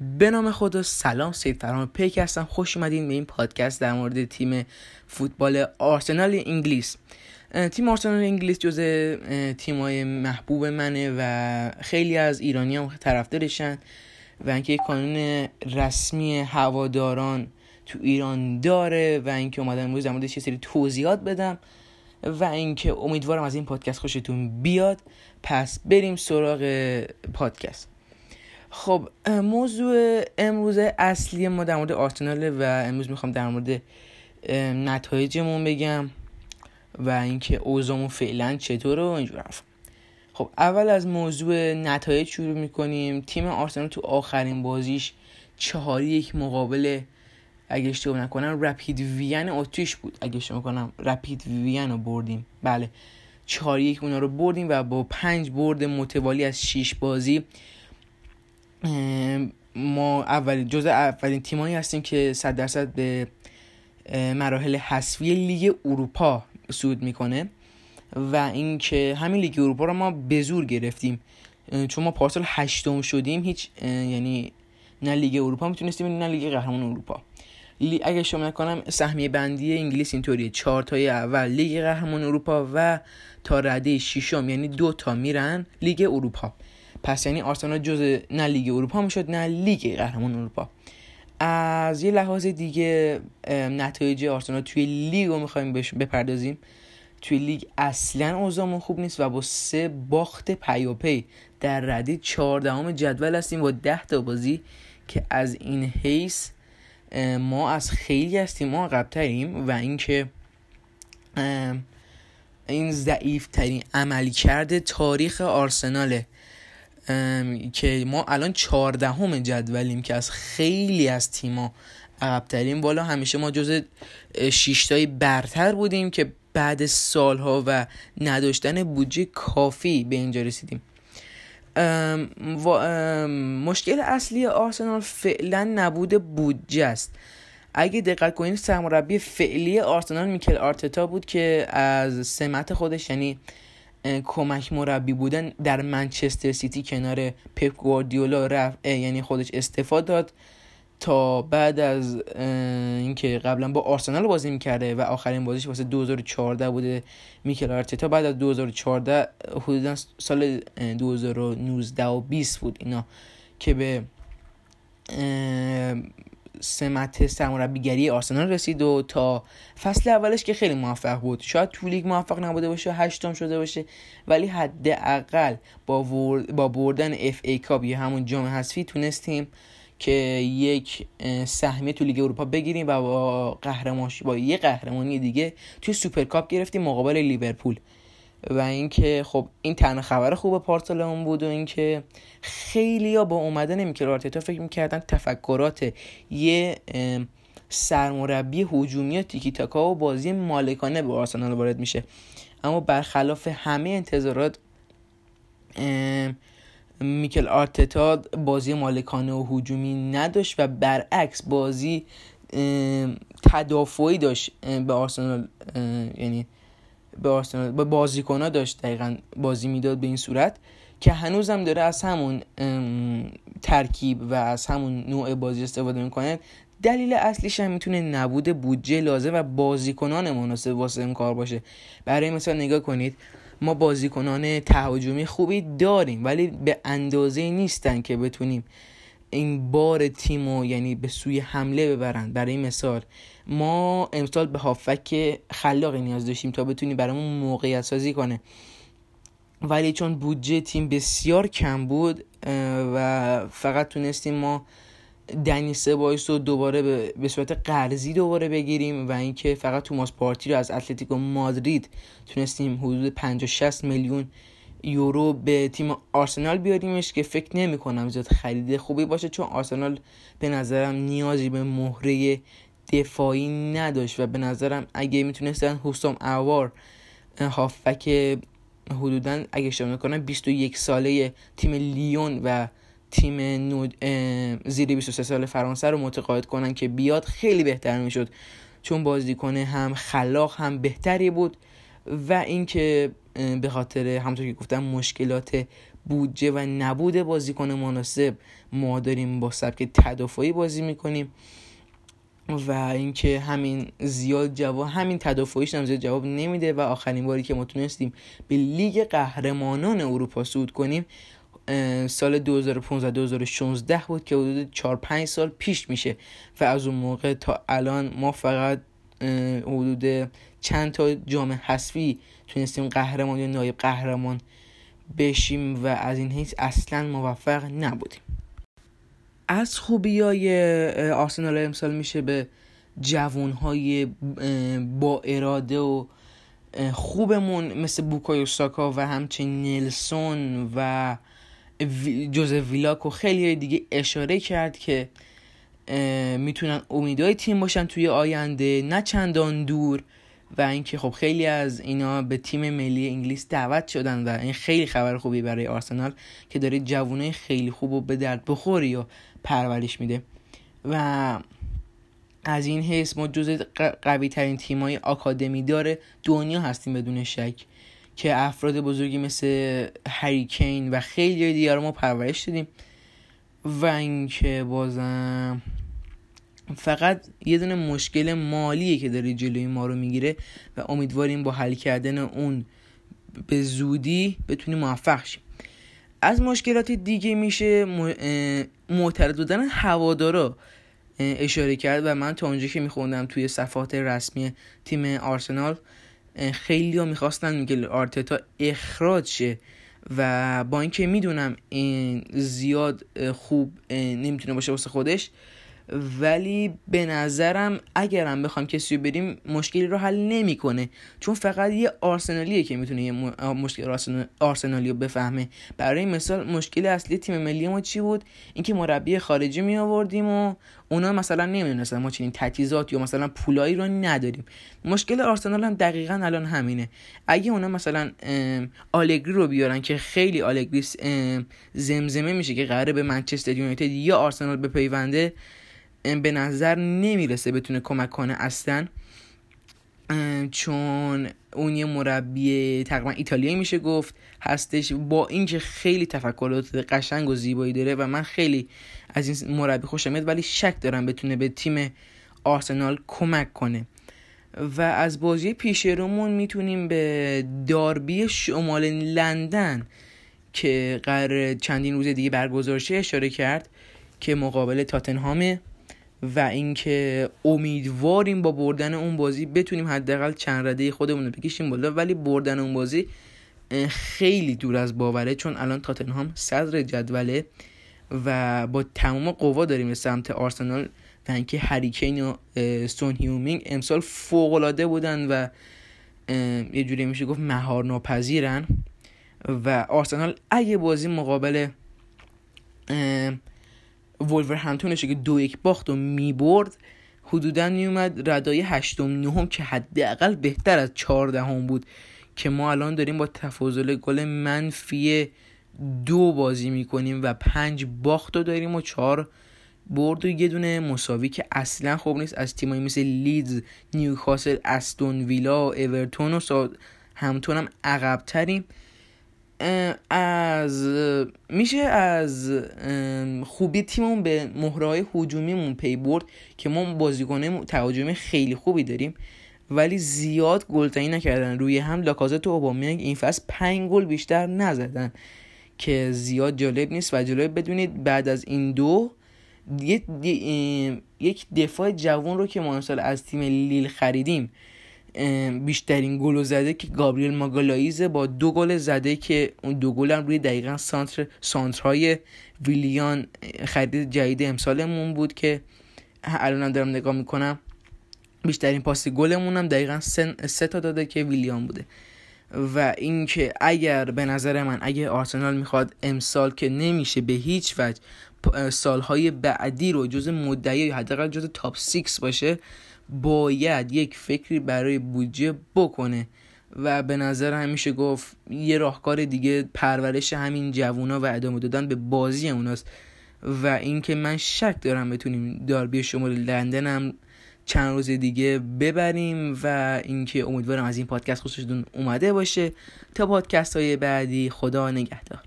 به نام خدا سلام سید فرام پیک هستم. خوش اومدین به این پادکست در مورد تیم فوتبال آرسنال انگلیس. تیم آرسنال انگلیس جز تیمای محبوب منه و خیلی از ایرانی هم طرفدارشن و اینکه یک قانون رسمی هواداران تو ایران داره و اینکه اومدم امروز در موردش یه سری توضیحات بدم و اینکه امیدوارم از این پادکست خوشتون بیاد. پس بریم سراغ پادکست. خب موضوع امروز اصلی ما در مورد آرسنال و امروز می‌خوام در مورد نتایجمون بگم و اینکه اوضاعمون فعلا چطوره و اینجور حرف خب اول از موضوع نتایج شروع می‌کنیم. تیم آرسنال تو آخرین بازیش چهاری یک مقابل اگه اشتباه نکنم رپید وین اتریش بود. اگه اشتباه کنم رپید وین رو بردیم. بله چهار یک اونا رو بردیم و با پنج برد متوالی از شیش بازی ما اولین جزء اولین تیمایی هستیم که صد درصد به مراحل حذفی لیگ اروپا صعود می‌کنه و اینکه همین لیگ اروپا رو ما به زور گرفتیم. چون ما پارسال هشتم شدیم هیچ یعنی نه لیگ اروپا می‌تونستیم نه لیگ قهرمان اروپا. اگه اشتباه نکنم سهمیه بندی انگلیس اینطوریه. چهار تای اول لیگ قهرمان اروپا و تا رده ششم یعنی دو تا میرن لیگ اروپا. پس یعنی آرسنال جز نه لیگ اروپا می‌شد نه لیگ قهرمان اروپا. از یه لحاظ دیگه نتایج آرسنال توی لیگ رو می‌خوایم بپردازیم. توی لیگ اصلا اوضاعمون خوب نیست و با سه باخت پیاپی در رده چهاردهم جدول هستیم با ده تا بازی که از این حیث ما از خیلی از تیم‌ها عقب‌تریم و اینکه این ضعیف ترین عملی کرده تاریخ آرسناله. که ما الان چهاردهم جدولیم که از خیلی از تیما عقبتریم. والا همیشه ما جز شیشتای برتر بودیم که بعد سالها و نداشتن بودجه کافی به اینجا رسیدیم. مشکل اصلی آرسنال فعلا نبود بودجه است. اگه دقت کنید سرمربی فعلی آرسنال میکل آرتتا بود که از سمت خودش یعنی کمک مربی بودن در منچستر سیتی کنار پپ گواردیولا رفت یعنی خودش استفاده داد تا بعد از اینکه قبلا با آرسنال بازی می‌کرده و آخرین بازیش واسه 2014 بوده میکل آرتتا بعد از 2014 حدودا سال 2019 و 20 بود اینا که به سمت سرمربیگری آرسنال رسید و تا فصل اولش که خیلی موفق بود. شاید تو لیگ موفق نبوده باشه هشتم شده باشه ولی حداقل با, با بردن FA Cup یا همون جام حذفی تونستیم که یک سهمیه تو لیگ اروپا بگیریم و با قهرمانش با یه قهرمانی دیگه توی Super Cup گرفتیم مقابل لیورپول. و اینکه خب این تنها خبر خوب پارسالمون بود و اینکه خیلی ها با اومدن میکل آرتتا فکر می‌کردن تفکرات یه سرمربی هجومی تیکی تاکا و بازی مالکانه به آرسنال وارد میشه. اما برخلاف همه انتظارات میکل آرتتا بازی مالکانه و هجومی نداشت و برعکس بازی تدافعی داشت به آرسنال یعنی به آرسنال به بازیکن داشت دقیقا بازی می‌داد به این صورت که هنوزم داره از همون ترکیب و از همون نوع بازی استفاده می‌کنه. دلیل اصلیش هم می‌تونه نبود بودجه لازم و بازیکنان مناسب واسه این کار باشه. برای مثال نگاه کنید ما بازیکنان تهاجمی خوبی داریم ولی به اندازه نیستن که بتونیم این بار تیم یعنی به سوی حمله ببرن. برای مثال ما امسال به هافک خلاقی نیاز داشتیم تا بتونیم برامون موقعیت سازی کنه. ولی چون بودجه تیم بسیار کم بود و فقط تونستیم ما دنی سبایس رو دوباره به صورت قرضی دوباره بگیریم و اینکه فقط توماس پارتی رو از اتلتیکو مادرید تونستیم حدود 50 60 میلیون یورو به تیم آرسنال بیاریمش که فکر نمی کنم زیاد خرید خوبی باشه چون آرسنال به نظرم نیازی به مهره دفاعی نداشت و به نظرم اگه می‌تونستن حسام اوار هافک حدودا اگه اشتباه نکنم 21 ساله تیم لیون و تیم نود زیر 23 سال فرانسه رو متقاعد کنن که بیاد خیلی بهتر می‌شد. چون بازیکن هم خلاق هم بهتری بود. و اینکه به خاطر همونطور که گفتم مشکلات بودجه و نبود بازیکن مناسب ما داریم با سبک تدافعی بازی می‌کنیم و اینکه همین زیاد جواب همین تدافعیش هم زیاد جواب نمیده و آخرین باری که ما تونستیم به لیگ قهرمانان اروپا صعود کنیم سال 2015 2016 بود که حدود 4 5 سال پیش میشه و از اون موقع تا الان ما فقط حدود چند تا جام حذفی تونستیم قهرمان یا نایب قهرمان بشیم و از این حیث اصلا موفق نبودیم. از خوبی های آرسنال امسال میشه به جوانهای با اراده و خوبمون مثل بوکایو ساکا و همچنین نلسون و جوز ویلاک و خیلی دیگه اشاره کرد که می‌تونن امیدهای تیم باشن توی آینده نه چندان دور. و اینکه خب خیلی از اینا به تیم ملی انگلیس دعوت شدن و این خیلی خبر خوبی برای آرسنال که داره جوانه خیلی خوب و به درد بخوری و پرورش میده. و از این حیث ما جز قوی ترین تیم های آکادمی داره دنیا هستیم بدون شک که افراد بزرگی مثل هریکین و خیلی دیگر ما پرورش دادیم. و اینکه بازم فقط یه دونه مشکل مالیه که داره جلوی ما رو می‌گیره و امیدواریم با حل کردن اون به زودی بتونیم موفق شیم. از مشکلات دیگه میشه معترض بودن هوادارا اشاره کرد و من تا اونجا که میخوندم توی صفحات رسمی تیم آرسنال خیلی ها می‌خواستن میگل آرتتا اخراج شه و با اینکه می‌دونم این زیاد خوب نمی‌تونه باشه واسه خودش ولی به نظرم اگرم بخوام کسی رو بریم مشکلی رو حل نمی‌کنه. چون فقط یه آرسنالیه که می‌تونه یه مشکل آرسنالی رو بفهمه. برای مثال مشکل اصلی تیم ملی ما چی بود؟ اینکه مربی خارجی می آوردیم و اونا مثلا نمی‌دونستن ما چنین تجهیزات یا مثلا پولایی رو نداریم. مشکل آرسنال هم دقیقا الان همینه. اگه اونا مثلا آلگری رو بیارن که خیلی آلگری زمزمه میشه که قراره به منچستر یونایتد یا آرسنال بپیونده به نظر نمی‌رسه بتونه کمک کنه اصلا چون اون یه مربی تقریبا ایتالیایی میشه گفت هستش. با اینکه خیلی تفکرات قشنگ و زیبایی داره و من خیلی از این مربی خوشم میاد ولی شک دارم بتونه به تیم آرسنال کمک کنه. و از بازی پیش رومون می‌تونیم به داربی شمال لندن که قرار چندین روز دیگه برگزار شه اشاره کرد که مقابل تاتنهامه و اینکه امیدواریم با بردن اون بازی بتونیم حداقل چند رده خودمون رو بکشیم بالا ولی بردن اون بازی خیلی دور از باوره چون الان تاتنهام صدر جدوله و با تمام قوا داریم به سمت آرسنال و اینکه هریکین و سون هیونگ مین امسال فوق العاده بودن و یه جوری میشه گفت مهار ناپذیرن و آرسنال اگه بازی مقابل همتونش که دو یک باخت و می‌برد حدودا میومد ردای هشتم نهم که حداقل بهتر از چهاردهم بود که ما الان داریم با تفاضل گل منفی دو بازی می‌کنیم و پنج باخت رو داریم و چهار برد و یه دونه مساوی که اصلا خوب نیست. از تیمایی مثل لیدز نیوکاسل استون ویلا اورتون و همتون هم عقبتریم. از میشه از خوبی تیممون به مهرهای هجومیمون پی برد که ما بازیکن تهاجمی خیلی خوبی داریم. ولی زیاد گلزنی نکردن. روی هم لاکازت و اوبامیانگ این فصل پنج گل بیشتر نزدن که زیاد جالب نیست و جالب بدونید بعد از این دو یک دفاع جوان رو که ما از تیم لیل خریدیم. بیشترین گل زده که گابریل ماگالایزه با دو گل زده که اون دو گل هم روی دقیقا سانتر سانترهای ویلیان خرید جدید امسالمون بود که الانم دارم نگاه می‌کنم. بیشترین پاس گلمون هم دقیقا سه تا داده که ویلیان بوده. و اینکه اگر به نظر من اگه آرسنال می‌خواد امسال که نمیشه به هیچ وجه سالهای بعدی رو جز مدعی یا حداقل جز تاپ 6 باشه باید یک فکری برای بودجه بکنه. و به نظر همیشه گفت یه راهکار دیگه پرورش همین جوونا و ادامه دادن به بازی اوناست. و اینکه من شک دارم بتونیم داربی شمال لندن هم چند روز دیگه ببریم و اینکه امیدوارم از این پادکست خوشتون اومده باشه. تا پادکست های بعدی خدا نگهدار.